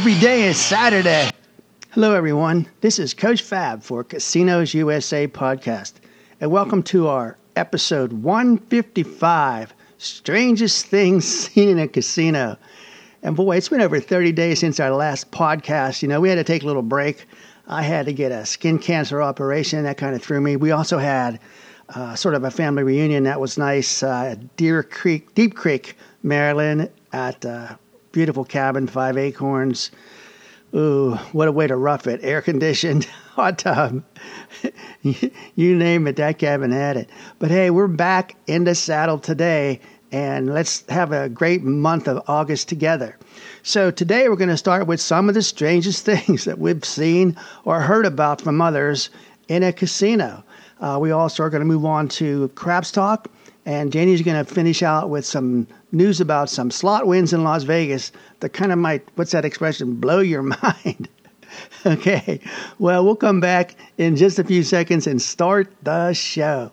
Every day is Saturday. Hello, everyone. This is Coach Fav for Casinos USA podcast, and welcome to our episode 155 Strangest Things Seen in a Casino. And boy, it's been over 30 days since our last podcast. You know, we had to take a little break. I had to get a skin cancer operation. That kind of threw me. We also had uh, sort of a family reunion that was nice. Uh, Deer Creek, Deep Creek, Maryland, at uh, beautiful cabin, Five Acorns. Ooh, what a way to rough it! Air conditioned, hot tub, you name it, that cabin had it. But hey, we're back in the saddle today, and let's have a great month of August together. So today we're going to start with some of the strangest things that we've seen or heard about from others in a casino. Uh, we also are going to move on to craps talk, and Janie's going to finish out with some news about some slot wins in Las Vegas that kind of might, what's that expression, blow your mind. okay, well, we'll come back in just a few seconds and start the show.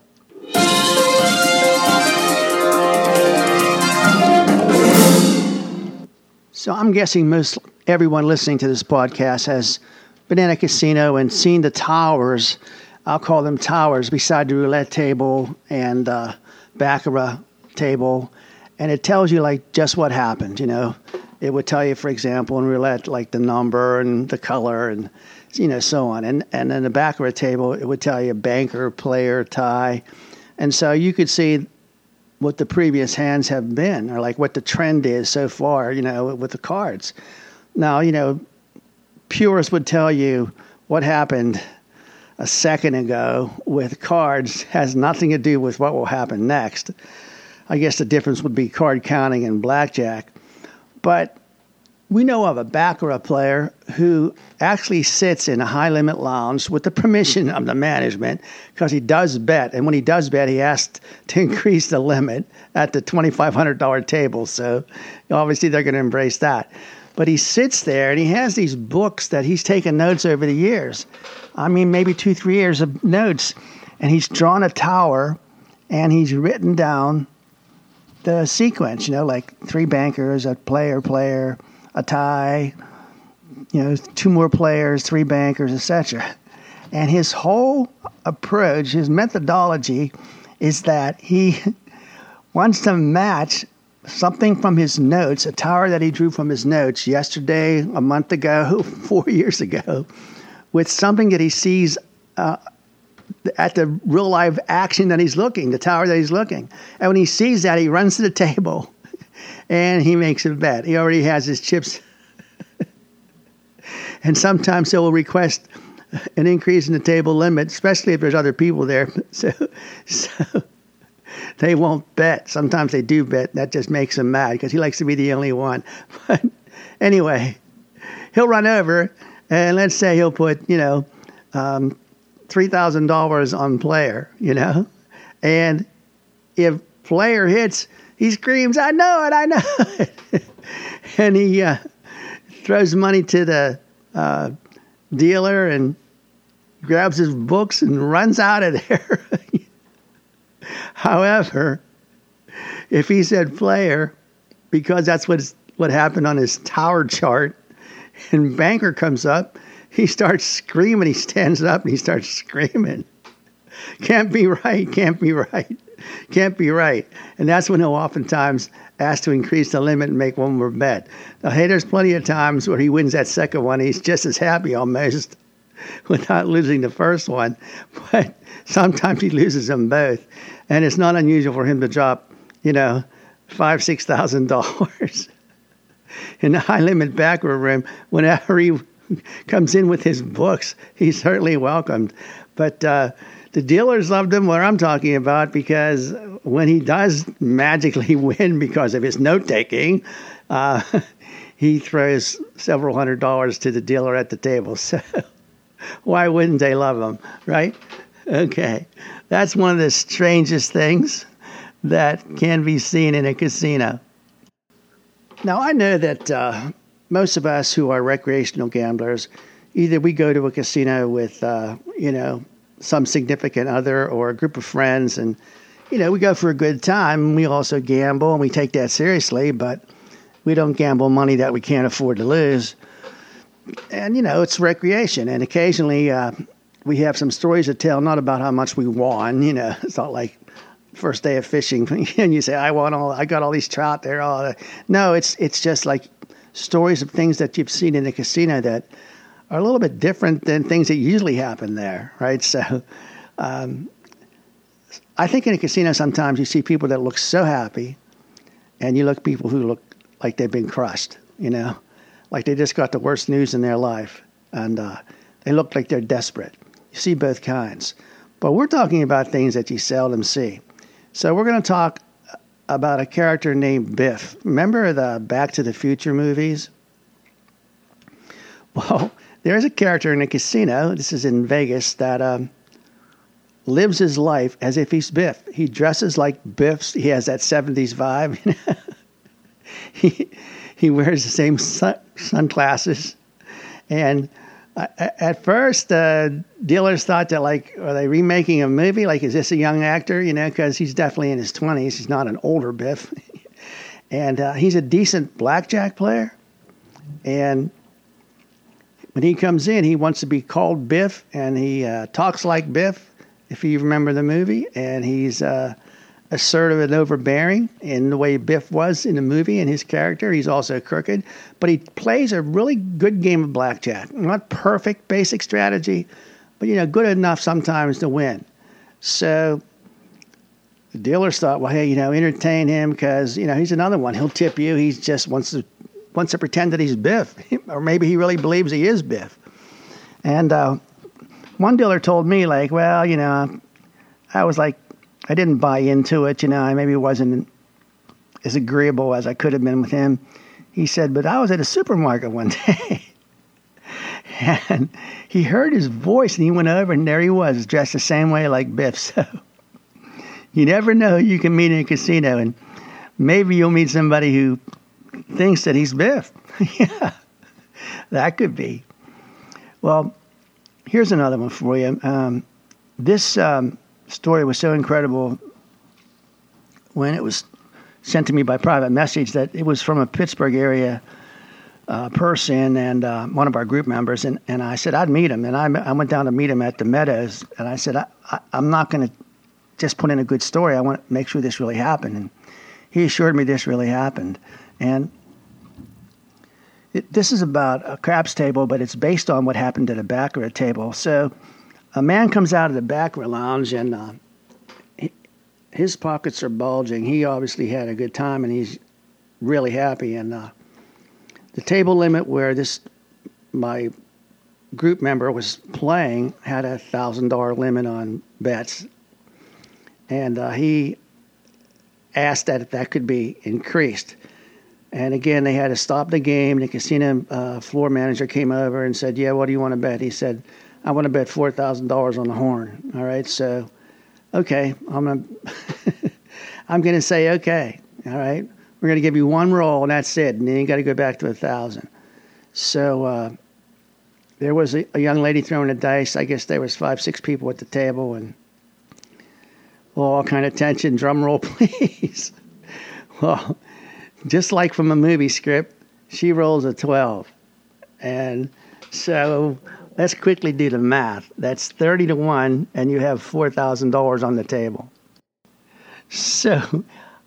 So I'm guessing most everyone listening to this podcast has been in a casino and seen the towers. I'll call them towers beside the roulette table and uh, baccarat table and it tells you like just what happened. You know, it would tell you, for example, in roulette, like the number and the color and you know so on. And and in the back of a table, it would tell you banker, player, tie, and so you could see what the previous hands have been, or like what the trend is so far. You know, with the cards. Now, you know, purists would tell you what happened a second ago with cards has nothing to do with what will happen next. I guess the difference would be card counting and blackjack. But we know of a Baccarat player who actually sits in a high limit lounge with the permission of the management because he does bet. And when he does bet, he has to increase the limit at the $2,500 table. So obviously they're going to embrace that. But he sits there and he has these books that he's taken notes over the years. I mean, maybe two, three years of notes. And he's drawn a tower and he's written down the sequence, you know, like three bankers, a player, player, a tie, you know, two more players, three bankers, etc. And his whole approach, his methodology, is that he wants to match something from his notes, a tower that he drew from his notes yesterday, a month ago, four years ago, with something that he sees uh, at the real live action that he's looking, the tower that he's looking. And when he sees that, he runs to the table and he makes a bet. He already has his chips. and sometimes he'll request an increase in the table limit, especially if there's other people there. So, so they won't bet. Sometimes they do bet. That just makes him mad because he likes to be the only one. But anyway, he'll run over and let's say he'll put, you know, um, $3,000 on player, you know? And if player hits, he screams, I know it, I know it. and he uh, throws money to the uh, dealer and grabs his books and runs out of there. However, if he said player, because that's what, what happened on his tower chart, and banker comes up, he starts screaming. He stands up and he starts screaming. Can't be right. Can't be right. Can't be right. And that's when he'll oftentimes ask to increase the limit and make one more bet. Now, hey, there's plenty of times where he wins that second one. He's just as happy almost without losing the first one. But sometimes he loses them both. And it's not unusual for him to drop, you know, five, six thousand dollars in the high limit baccarat room whenever he comes in with his books, he's certainly welcomed. But uh, the dealers loved him, what I'm talking about, because when he does magically win because of his note taking, uh, he throws several hundred dollars to the dealer at the table. So why wouldn't they love him, right? Okay. That's one of the strangest things that can be seen in a casino. Now, I know that uh, most of us who are recreational gamblers, either we go to a casino with, uh, you know, some significant other or a group of friends, and you know, we go for a good time. We also gamble, and we take that seriously, but we don't gamble money that we can't afford to lose. and you know it's recreation, and occasionally uh, we have some stories to tell, not about how much we won. You know, it's not like first day of fishing and you say I won all, I got all these trout there. All no, it's it's just like stories of things that you've seen in the casino that are a little bit different than things that usually happen there, right? So. Um, I think in a casino sometimes you see people that look so happy, and you look people who look like they've been crushed. You know, like they just got the worst news in their life, and uh, they look like they're desperate. You see both kinds, but we're talking about things that you seldom see. So we're going to talk about a character named Biff. Remember the Back to the Future movies? Well, there's a character in a casino. This is in Vegas that. Um, lives his life as if he's Biff. He dresses like Biff's. He has that 70s vibe. he, he wears the same sun, sunglasses. And at first, uh, dealers thought that, like, are they remaking a movie? Like, is this a young actor? You know, because he's definitely in his 20s. He's not an older Biff. and uh, he's a decent blackjack player. And when he comes in, he wants to be called Biff, and he uh, talks like Biff if you remember the movie, and he's uh, assertive and overbearing in the way Biff was in the movie and his character. He's also crooked, but he plays a really good game of blackjack. Not perfect basic strategy, but you know, good enough sometimes to win. So the dealers thought, well, hey, you know, entertain him because you know he's another one. He'll tip you. He just wants to wants to pretend that he's Biff, or maybe he really believes he is Biff. And uh, one dealer told me like, well, you know, I was like, I didn't buy into it. You know, I maybe wasn't as agreeable as I could have been with him. He said, but I was at a supermarket one day. and he heard his voice and he went over and there he was dressed the same way like Biff. So you never know who you can meet in a casino and maybe you'll meet somebody who thinks that he's Biff. yeah, that could be. Well, here's another one for you. Um, this um, story was so incredible when it was sent to me by private message that it was from a Pittsburgh area uh, person and uh, one of our group members, and, and I said I'd meet him, and I, I went down to meet him at the Meadows, and I said I, I, I'm not going to just put in a good story. I want to make sure this really happened, and he assured me this really happened, and it, this is about a craps table, but it's based on what happened at a baccarat table. So a man comes out of the baccarat lounge and uh, his pockets are bulging. He obviously had a good time and he's really happy. And uh, the table limit where this my group member was playing had a thousand dollar limit on bets, and uh, he asked that that could be increased. And again, they had to stop the game. The casino uh, floor manager came over and said, "Yeah, what do you want to bet?" He said, "I want to bet four thousand dollars on the horn." All right, so okay, I'm gonna I'm gonna say okay. All right, we're gonna give you one roll and that's it, and then you got to go back to a thousand. So uh, there was a, a, young lady throwing the dice. I guess there was five, six people at the table, and all kind of tension. Drum roll, please. well just like from a movie script, she rolls a 12. And so let's quickly do the math. That's 30 to 1, and you have $4,000 on the table. So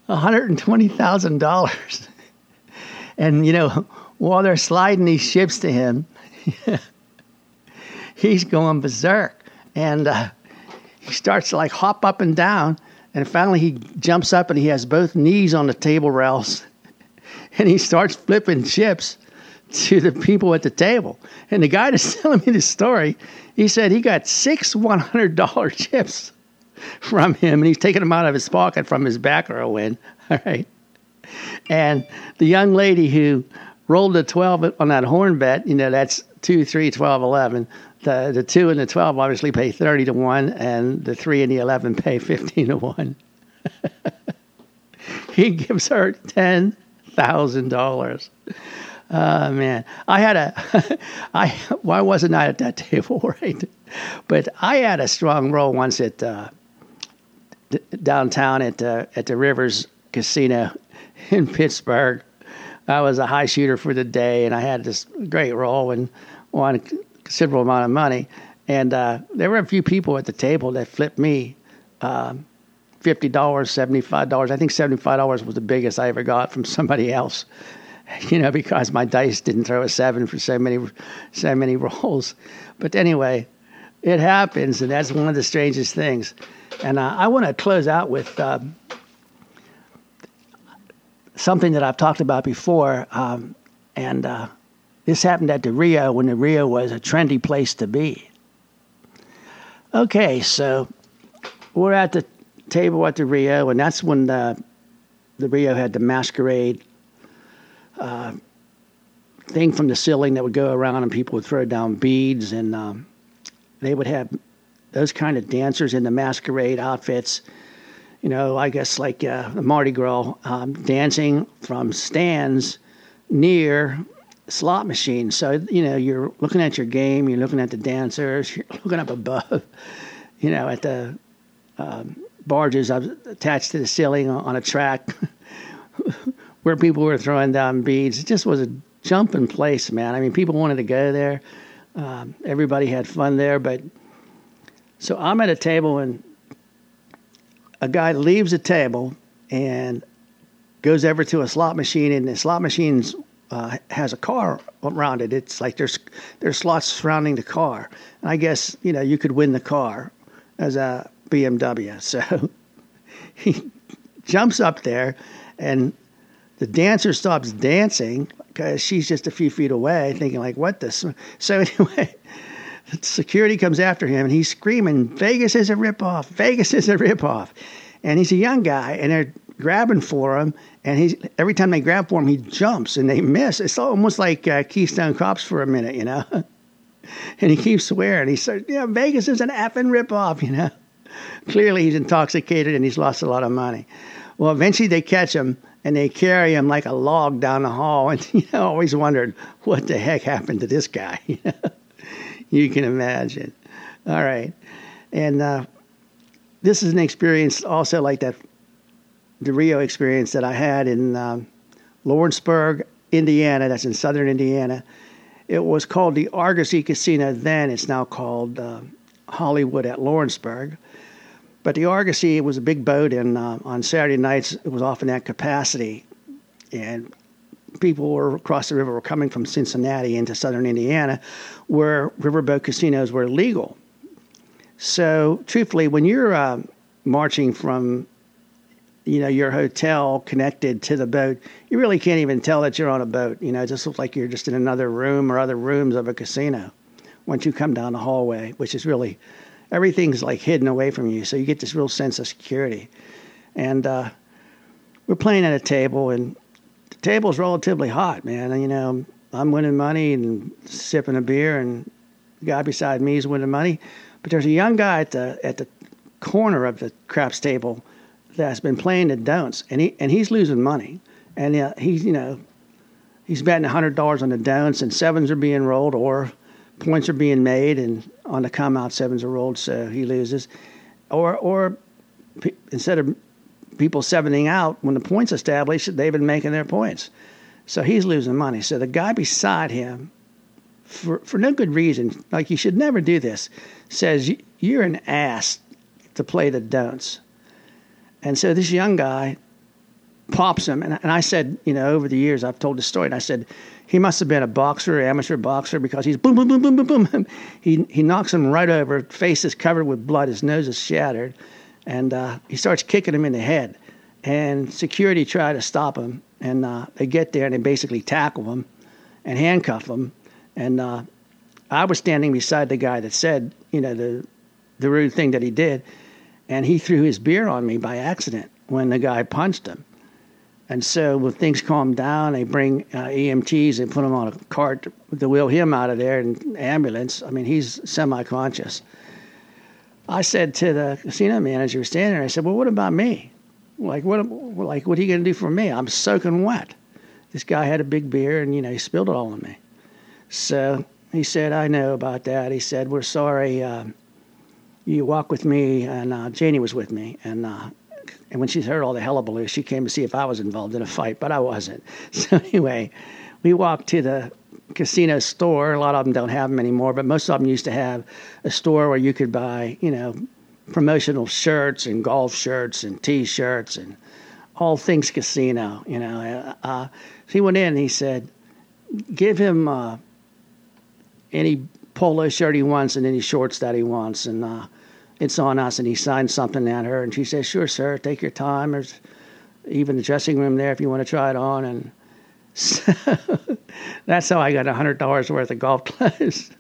$120,000. and, you know, while they're sliding these ships to him, he's going berserk. And uh, he starts to like hop up and down. And finally, he jumps up and he has both knees on the table rails and he starts flipping chips to the people at the table. And the guy that's telling me the story, he said he got six $100 chips from him, and he's taking them out of his pocket from his baccarat win. All right. And the young lady who rolled a 12 on that horn bet, you know, that's 2, 3, 12, 11. The, the 2 and the 12 obviously pay 30 to 1, and the 3 and the 11 pay 15 to 1. he gives her 10 Uh, man, I had a, I why wasn't I at that table, right? But I had a strong roll once at uh, d- downtown at uh, at the Rivers Casino in Pittsburgh. I was a high shooter for the day, and I had this great roll and won a considerable amount of money. And uh, there were a few people at the table that flipped me uh, fifty dollars, seventy five dollars. I think seventy five dollars was the biggest I ever got from somebody else. You know, because my dice didn't throw a seven for so many, so many rolls. But anyway, it happens, and that's one of the strangest things. And uh, I want to close out with uh, something that I've talked about before, um, and uh, this happened at the Rio when the Rio was a trendy place to be. Okay, so we're at the table at the Rio, and that's when the the Rio had the masquerade thing from the ceiling that would go around, and people would throw down beads, and um, they would have those kind of dancers in the masquerade outfits. You know, I guess like uh, the Mardi Gras, um, dancing from stands near slot machines. So you know, you're looking at your game, you're looking at the dancers, you're looking up above. You know, at the um, barges attached to the ceiling on a track where people were throwing down beads. It just was a jumping place, man. I mean, people wanted to go there. Um, everybody had fun there, but so I'm at a table and a guy leaves the table and goes over to a slot machine, and the slot machine uh, has a car around it. It's like there's there's slots surrounding the car, and I guess you know you could win the car as a BMW. So he jumps up there, and the dancer stops dancing because she's just a few feet away, thinking like, "What this?" So anyway, security comes after him, and he's screaming, "Vegas is a ripoff! Vegas is a ripoff!" And he's a young guy, and they're grabbing for him, and he's every time they grab for him, he jumps and they miss. It's almost like uh, Keystone Cops for a minute, you know. and he keeps swearing. He says, "Yeah, Vegas is an effing ripoff," you know. Clearly, he's intoxicated and he's lost a lot of money. Well, eventually they catch him and they carry him like a log down the hall. And you know, I always wondered what the heck happened to this guy. you can imagine. All right, and uh, this is an experience also like that, the Rio experience that I had in um, Lawrenceburg, Indiana. That's in southern Indiana. It was called the Argosy Casino then. It's now called uh, Hollywood at Lawrenceburg. But the Argosy was a big boat, and uh, on Saturday nights it was often at capacity, and people were across the river were coming from Cincinnati into southern Indiana, where riverboat casinos were legal. So, truthfully, when you're uh, marching from you know your hotel connected to the boat, you really can't even tell that you're on a boat. You know, it just looks like you're just in another room or other rooms of a casino once you come down the hallway, which is really everything's like hidden away from you. So you get this real sense of security. And uh, we're playing at a table, and the table's relatively hot, man. And, you know, I'm winning money and sipping a beer, and the guy beside me is winning money. But there's a young guy at the at the corner of the craps table that's been playing the don'ts, and he and he's losing money. And uh, he's you know he's betting hundred dollars on the don'ts, and sevens are being rolled, or points are being made, and on the come out sevens are rolled, so he loses. Or, or p- instead of people sevening out, when the points established, they've been making their points. So he's losing money. So the guy beside him, for, for no good reason, like you should never do this, says, You're an ass to play the don'ts. And so this young guy pops him. And, and I said, you know, over the years, I've told this story, and I said, he must have been a boxer, amateur boxer, because he's boom, boom, boom, boom, boom, boom. He, he knocks him right over, face is covered with blood, his nose is shattered, and uh, he starts kicking him in the head. And security try to stop him, and uh, they get there and they basically tackle him and handcuff him. And uh, I was standing beside the guy that said, you know, the the rude thing that he did, and he threw his beer on me by accident when the guy punched him. And so when things calm down, they bring uh, EMTs and put him on a cart to wheel him out of there and ambulance. I mean, he's semi-conscious. I said to the casino manager standing there, I said, "Well, what about me? Like, what? Like, what are you going to do for me? I'm soaking wet." This guy had a big beer, and you know, he spilled it all on me. So he said, "I know about that." He said, "We're sorry. Uh, you walk with me," and uh, Janie was with me, and And when she heard all the hullabaloo, she came to see if I was involved in a fight, but I wasn't. So anyway, we walked to the casino store. A lot of them don't have them anymore, but most of them used to have a store where you could buy, you know, promotional shirts and golf shirts and T-shirts and all things casino. You know, uh, so he went in and he said, "Give him uh, any polo shirt he wants and any shorts that he wants, and uh, it's on us." And he signed something at her, and she says, "Sure, sir. Take your time. There's even the dressing room there if you want to try it on." And so that's how I got a hundred dollars worth of golf clothes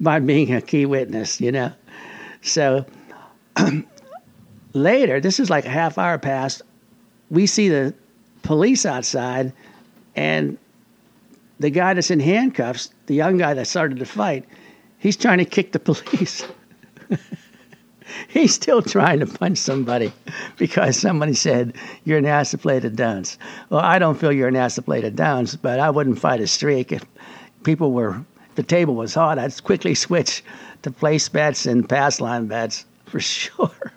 by being a key witness. You know, so. later, this is like a half hour past, we see the police outside, and the guy that's in handcuffs, the young guy that started the fight, he's trying to kick the police. he's still trying to punch somebody because somebody said you're an the downs. Well, I don't feel you're an the downs, but I wouldn't fight a streak if people were. If the table was hot, I'd quickly switch to place bets and pass line bets for sure.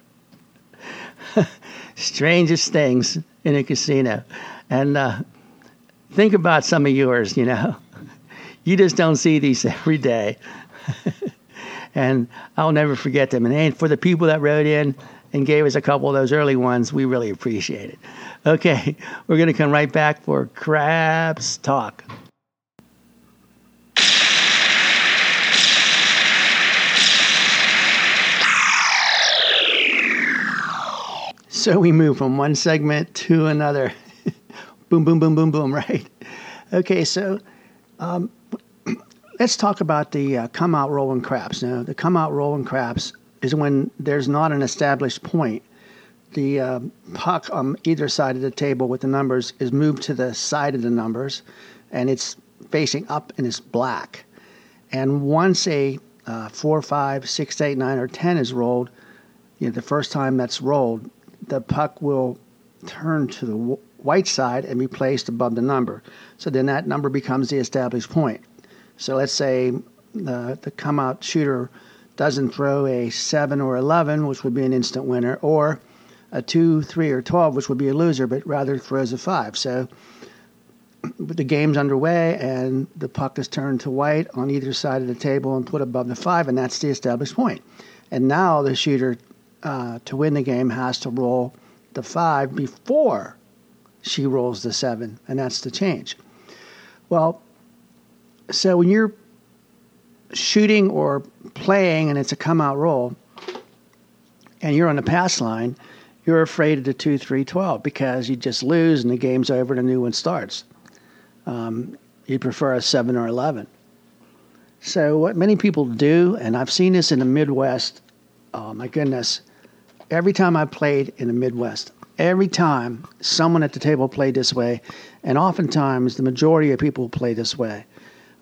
Strangest things in a casino. And uh, think about some of yours, you know. You just don't see these every day. And I'll never forget them. And for the people that wrote in and gave us a couple of those early ones, we really appreciate it. Okay, we're going to come right back for Craps Talk. So we move from one segment to another. boom, boom, boom, boom, boom, right? Okay, so um, let's talk about the uh, come out rolling craps. Now, the come out rolling craps is when there's not an established point. The uh, puck on either side of the table with the numbers is moved to the side of the numbers, and it's facing up and it's black. And once a uh, four, five, six, eight, nine, or ten is rolled, you know, the first time that's rolled, the puck will turn to the white side and be placed above the number. So then that number becomes the established point. So let's say the, the come out shooter doesn't throw a 7 or 11, which would be an instant winner, or a 2, 3, or 12, which would be a loser, but rather throws a 5. So the game's underway and the puck is turned to white on either side of the table and put above the 5, and that's the established point. And now the shooter uh, to win the game has to roll the five before she rolls the seven, and that's the change. Well, so when you're shooting or playing and it's a come out roll, and you're on the pass line, you're afraid of the 2 3 12 because you just lose and the game's over and a new one starts. Um, you prefer a 7 or 11. So, what many people do, and I've seen this in the Midwest, oh my goodness, every time I played in the Midwest, every time someone at the table played this way, and oftentimes the majority of people play this way.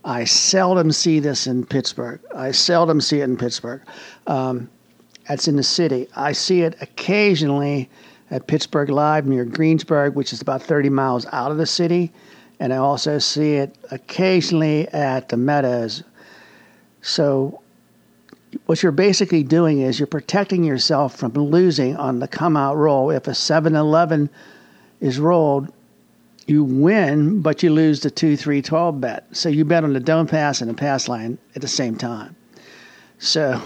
I seldom see this in Pittsburgh. I seldom see it in Pittsburgh. Um, that's in the city. I see it occasionally at Pittsburgh Live near Greensburg, which is about 30 miles out of the city. And I also see it occasionally at the Meadows. So what you're basically doing is you're protecting yourself from losing on the come out roll. If a 7 11 is rolled, you win, but you lose the 2 3 12 bet. So you bet on the don't pass and the pass line at the same time. So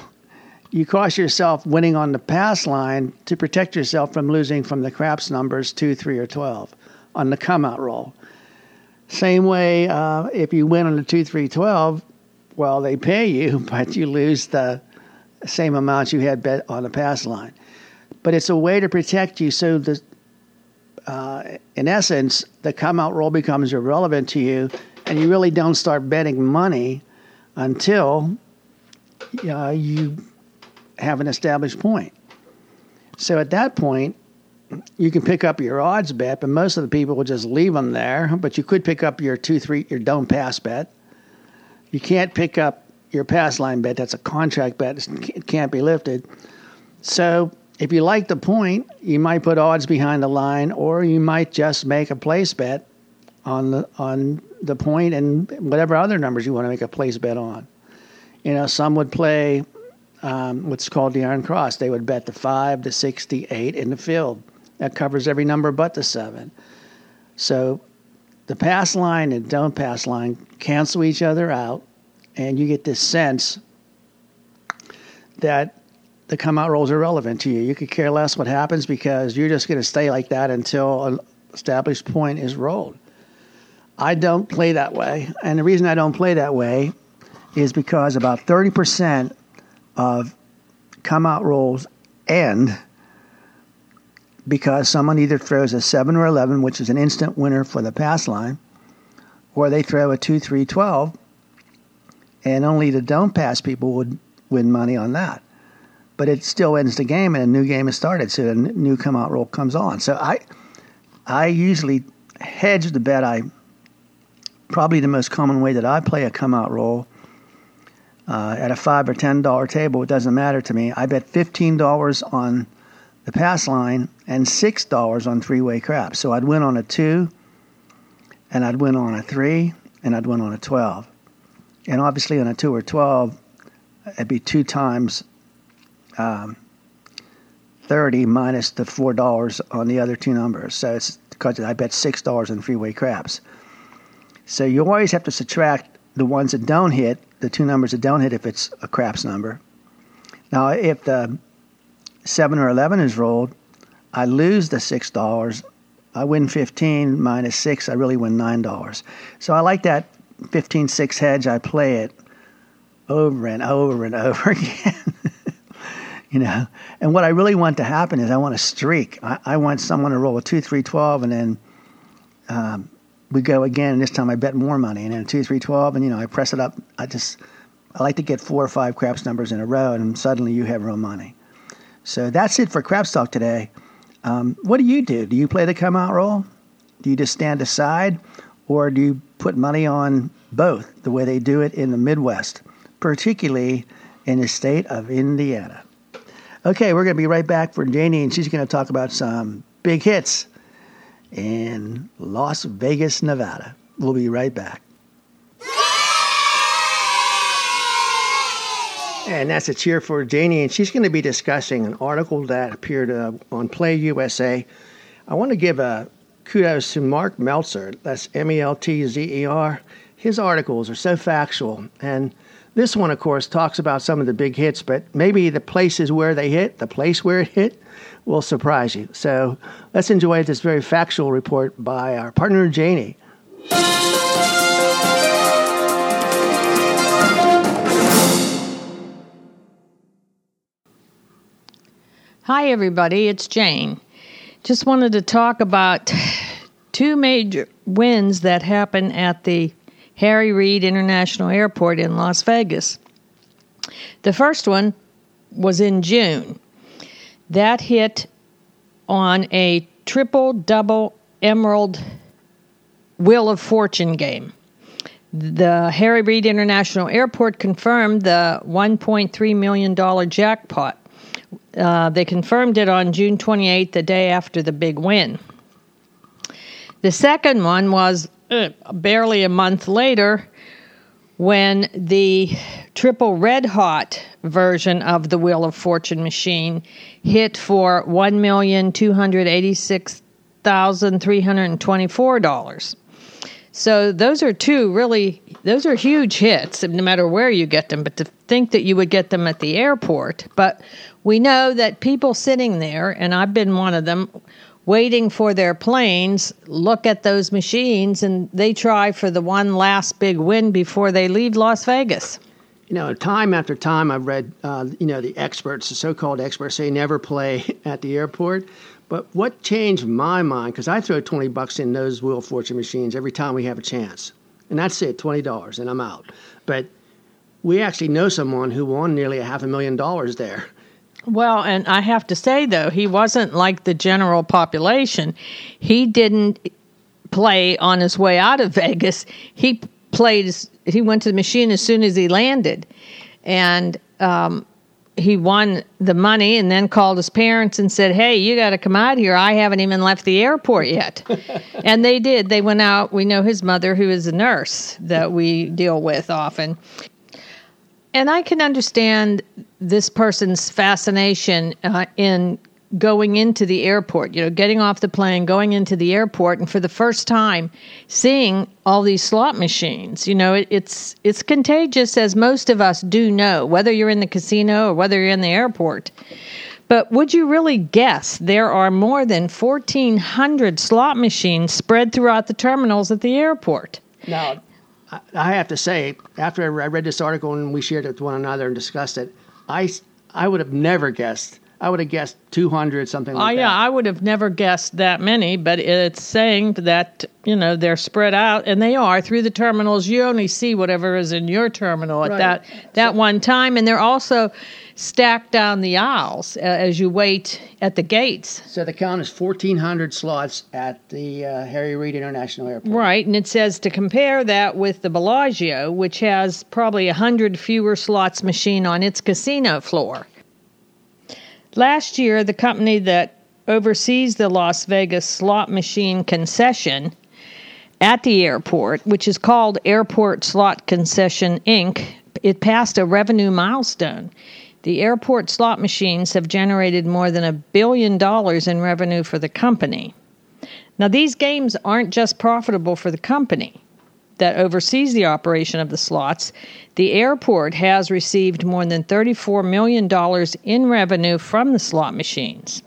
you cost yourself winning on the pass line to protect yourself from losing from the craps numbers 2, 3, or 12 on the come out roll. Same way, uh, if you win on the 2, 3, 12, well, they pay you, but you lose the same amount you had bet on the pass line. But it's a way to protect you so that, uh, in essence, the come out roll becomes irrelevant to you, and you really don't start betting money until uh, you have an established point. So at that point, you can pick up your odds bet, but most of the people will just leave them there. But you could pick up your two, three, your don't pass bet, you can't pick up your pass line bet. That's a contract bet. It can't be lifted. So if you like the point, you might put odds behind the line, or you might just make a place bet on the on the point and whatever other numbers you want to make a place bet on. You know, some would play um, what's called the iron cross. They would bet the five, the six, the eight in the field, that covers every number but the seven. So the pass line and don't pass line cancel each other out, and you get this sense that the come out rolls are relevant to you. You could care less what happens because you're just going to stay like that until an established point is rolled. I don't play that way. And the reason I don't play that way is because about 30% of come out rolls end because someone either throws a 7 or 11, which is an instant winner for the pass line, or they throw a 2 3 12, and only the don't pass people would win money on that. But it still ends the game, and a new game is started, so a new come out roll comes on. So I, I usually hedge the bet. I probably the most common way that I play a come out roll uh, at a five or ten dollar table. It doesn't matter to me. I bet fifteen dollars on the pass line and six dollars on three way craps. So I'd win on a two, and I'd win on a three, and I'd win on a twelve. And obviously on a two or twelve, it'd be two times um, thirty minus the four dollars on the other two numbers. So it's because I bet six dollars on three way craps. So you always have to subtract the ones that don't hit, the two numbers that don't hit if it's a craps number. Now, if the 7 or 11 is rolled, I lose the $6. I win 15 minus 6, I really win $9. So I like that 15 6 hedge. I play it over and over and over again. You know, and what I really want to happen is I want a streak. I, I want someone to roll a 2 3 12 and then um, we go again, and this time I bet more money, and then two, three, twelve, and you know I press it up. I just I like to get four or five craps numbers in a row, and suddenly you have real money. So that's it for Craps Talk today. Um, what do you do? Do you play the come out roll? Do you just stand aside, or do you put money on both the way they do it in the Midwest, particularly in the state of Indiana? Okay, we're going to be right back for Janie, and she's going to talk about some big hits in Las Vegas, Nevada. We'll be right back. And that's a cheer for Janie, and she's going to be discussing an article that appeared uh, on Play USA. I want to give a kudos to Mark Meltzer. That's M E L T Z E R. His articles are so factual, and this one, of course, talks about some of the big hits, but maybe the places where they hit, the place where it hit, will surprise you. So let's enjoy this very factual report by our partner, Janie. Hi, everybody. It's Jane. Just wanted to talk about two major wins that happened at the Harry Reid International Airport in Las Vegas. The first one was in June. That hit on a triple double emerald Wheel of Fortune game. The Harry Reid International Airport confirmed the $1.3 million jackpot. Uh, they confirmed it on June 28th, the day after the big win. The second one was uh, barely a month later when the triple red hot version of the Wheel of Fortune machine hit for one million two hundred eighty six thousand three hundred twenty four dollars. So those are two really those are huge hits no matter where you get them but to think that you would get them at the airport but we know that people sitting there and I've been one of them waiting for their planes look at those machines and they try for the one last big win before they leave Las Vegas. You know, time after time, I've read, uh, you know, the experts, the so-called experts, say never play at the airport. But what changed my mind? Because I throw twenty bucks in those Wheel of Fortune machines every time we have a chance, and that's it, twenty dollars, and I'm out. But we actually know someone who won nearly a half a million dollars there. Well, and I have to say though, he wasn't like the general population. He didn't play on his way out of Vegas. He played. He went to the machine as soon as he landed, and um, he won the money. And then called his parents and said, "Hey, you got to come out here. I haven't even left the airport yet." and they did. They went out. We know his mother, who is a nurse that we deal with often. And I can understand this person's fascination uh, in going into the airport, you know, getting off the plane, going into the airport, and for the first time seeing all these slot machines. You know, it, it's it's contagious, as most of us do know, whether you're in the casino or whether you're in the airport. But would you really guess there are more than 1,400 slot machines spread throughout the terminals at the airport? Now, I- have to say, after I read this article and we shared it with one another and discussed it, I, I would have never guessed. I would have guessed 200, something Oh, like yeah, that. I would have never guessed that many, but it's saying that, you know, they're spread out, and they are through the terminals. You only see whatever is in your terminal at Right. that, that one time, and they're also stacked down the aisles uh, as you wait at the gates. So the count is 1,400 slots at the uh, Harry Reid International Airport. Right, and it says to compare that with the Bellagio, which has probably 100 fewer slots machine on its casino floor. Last year, the company that oversees the Las Vegas slot machine concession at the airport, which is called Airport Slot Concession Inc., it passed a revenue milestone. The airport slot machines have generated more than a billion dollars in revenue for the company. Now, these games aren't just profitable for the company that oversees the operation of the slots. The airport has received more than $34 million in revenue from the slot machines.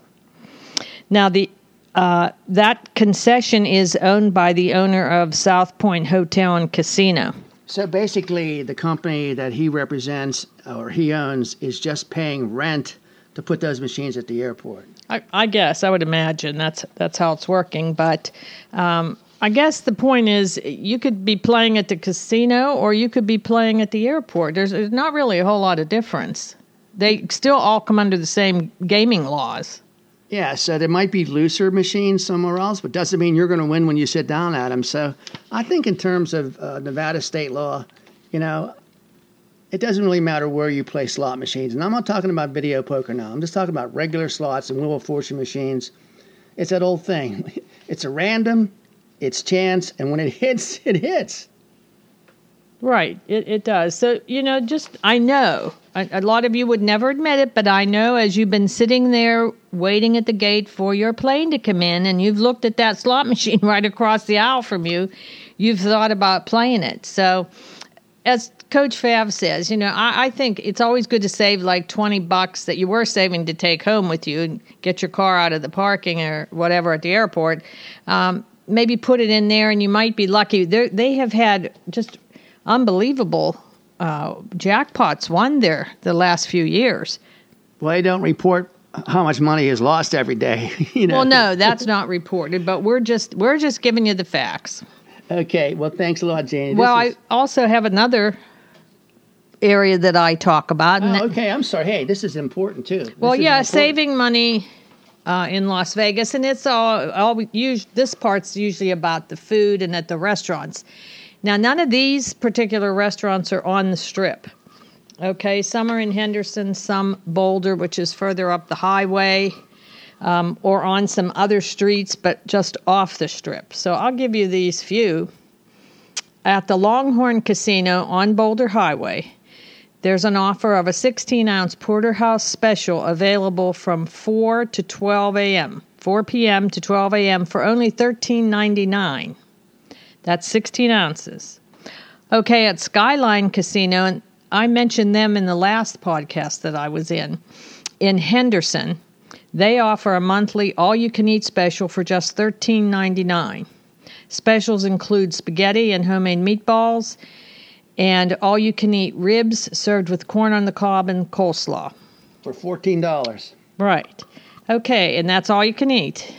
Now, the uh, that concession is owned by the owner of South Point Hotel and Casino. So basically, the company that he represents or he owns is just paying rent to put those machines at the airport. I, I guess I would imagine that's that's how it's working. But um, I guess the point is, you could be playing at the casino or you could be playing at the airport. There's, there's not really a whole lot of difference. They still all come under the same gaming laws. Yeah, so there might be looser machines somewhere else, but doesn't mean you're going to win when you sit down at them. So I think in terms of uh, Nevada state law, you know, it doesn't really matter where you play slot machines. And I'm not talking about video poker now. I'm just talking about regular slots and Wheel of Fortune machines. It's that old thing. It's a random, it's chance, and when it hits, it hits. Right, it, it does. So, you know, just I know a, a lot of you would never admit it, but I know as you've been sitting there waiting at the gate for your plane to come in and you've looked at that slot machine right across the aisle from you, you've thought about playing it. So, as Coach Fav says, you know, I, I think it's always good to save like 20 bucks that you were saving to take home with you and get your car out of the parking or whatever at the airport. Um, maybe put it in there and you might be lucky. They're, they have had just unbelievable uh, jackpots won there the last few years. Well, they don't report how much money is lost every day. you know. Well, no, that's not reported, but we're just we're just giving you the facts. Okay. Well, thanks a lot, Janie. This well, is- I also have another area that I talk about. Oh, okay, I'm sorry. Hey, this is important too. Well, yeah, important. saving money uh, in Las Vegas, and it's all all we use. This part's usually about the food and at the restaurants. Now, none of these particular restaurants are on the strip. Okay, some are in Henderson, some Boulder, which is further up the highway, um, or on some other streets, but just off the strip. So I'll give you these few. At the Longhorn Casino on Boulder Highway, there's an offer of a 16 ounce porterhouse special available from 4 to 12 a.m. 4 p.m. to 12 a.m. for only $13.99. That's 16 ounces. Okay, at Skyline Casino, and I mentioned them in the last podcast that I was in, in Henderson, they offer a monthly all you can eat special for just $13.99. Specials include spaghetti and homemade meatballs, and all you can eat ribs served with corn on the cob and coleslaw. for fourteen dollars. Right. Okay, and that's all you can eat.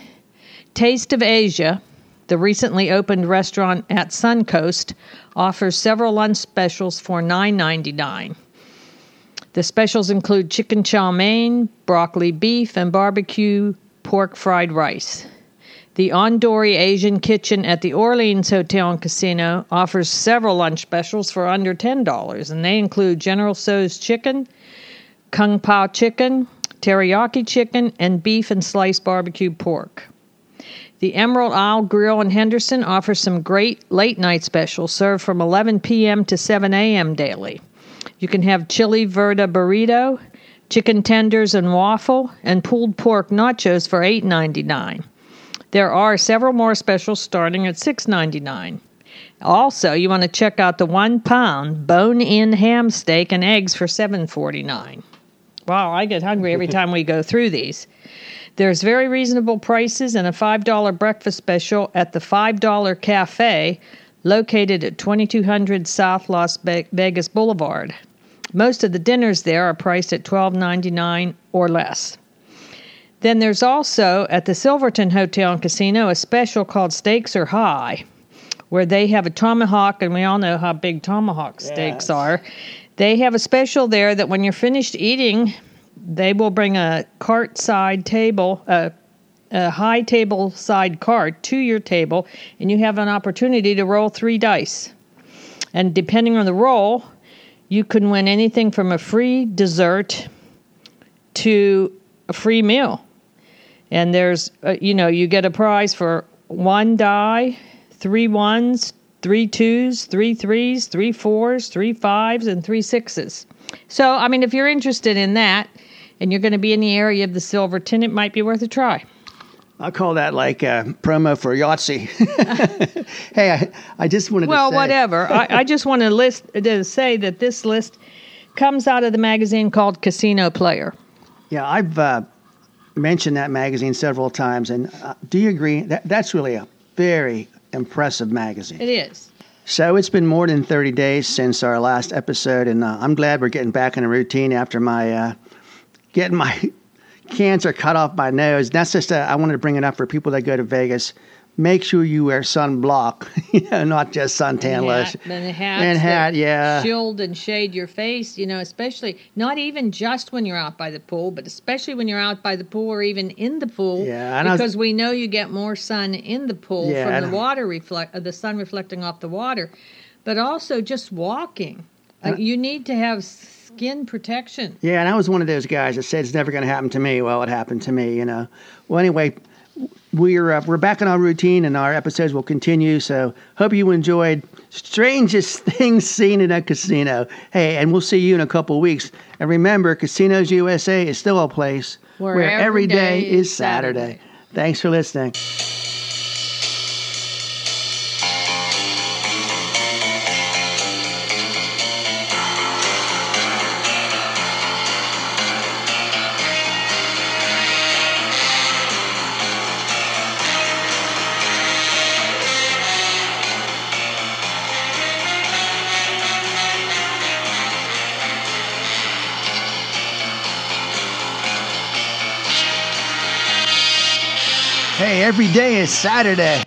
Taste of Asia, the recently opened restaurant at Suncoast, offers several lunch specials for $9.99. The specials include chicken chow mein, broccoli beef, and barbecue pork fried rice. The Ondori Asian Kitchen at the Orleans Hotel and Casino offers several lunch specials for under $10, and they include General Tso's chicken, kung pao chicken, teriyaki chicken, and beef and sliced barbecue pork. The Emerald Isle Grill in Henderson offers some great late night specials served from 11 p.m. to 7 a.m. daily. You can have chili verde burrito, chicken tenders and waffle, and pulled pork nachos for $8.99. There are several more specials starting at $6.99. Also, you want to check out the one pound bone in ham steak and eggs for $7.49. Wow, I get hungry every time we go through these. There's very reasonable prices and a $5 breakfast special at the $5 Cafe located at 2200 South Las Vegas Boulevard. Most of the dinners there are priced at $12.99 or less. Then there's also at the Silverton Hotel and Casino a special called Steaks Are High, where they have a tomahawk, and we all know how big tomahawk steaks Yes. are. They have a special there that when you're finished eating, they will bring a cart side table, a, a high table side cart to your table, and you have an opportunity to roll three dice. And depending on the roll, you can win anything from a free dessert to a free meal. And there's, uh, you know, you get a prize for one die, three ones, three twos, three threes, three fours, three fives, and three sixes. So, I mean, if you're interested in that and you're going to be in the area of the Silverton, it might be worth a try. I'll call that like a promo for Yahtzee. hey, I, I just wanted Well, to say. whatever. I, I just want to list to say that this list comes out of the magazine called Casino Player. Yeah, I've uh, mentioned that magazine several times, and uh, do you agree that that's really a very impressive magazine? It is. So it's been more than 30 days since our last episode, and uh, I'm glad we're getting back in a routine after my uh, getting my cancer cut off my nose. That's just uh, I wanted to bring it up for people that go to Vegas. Make sure you wear sunblock, you know, not just suntan lotion. hat, and hats And hat, yeah. Shield and shade your face, you know, especially not even just when you're out by the pool, but especially when you're out by the pool or even in the pool. Yeah, I was- because we know you get more sun in the pool Yeah, from the water reflect, uh, the sun reflecting off the water, but also just walking. Uh, you need to have skin protection. Yeah, and I was one of those guys that said it's never going to happen to me. Well, it happened to me, you know. Well, anyway, we're uh, we're back in our routine, and our episodes will continue. So, hope you enjoyed strangest things seen in a casino. Hey, and we'll see you in a couple weeks. And remember, Casinos USA is still a place Where where, every day, day is is Saturday. Saturday. Thanks for listening. Day is Saturday.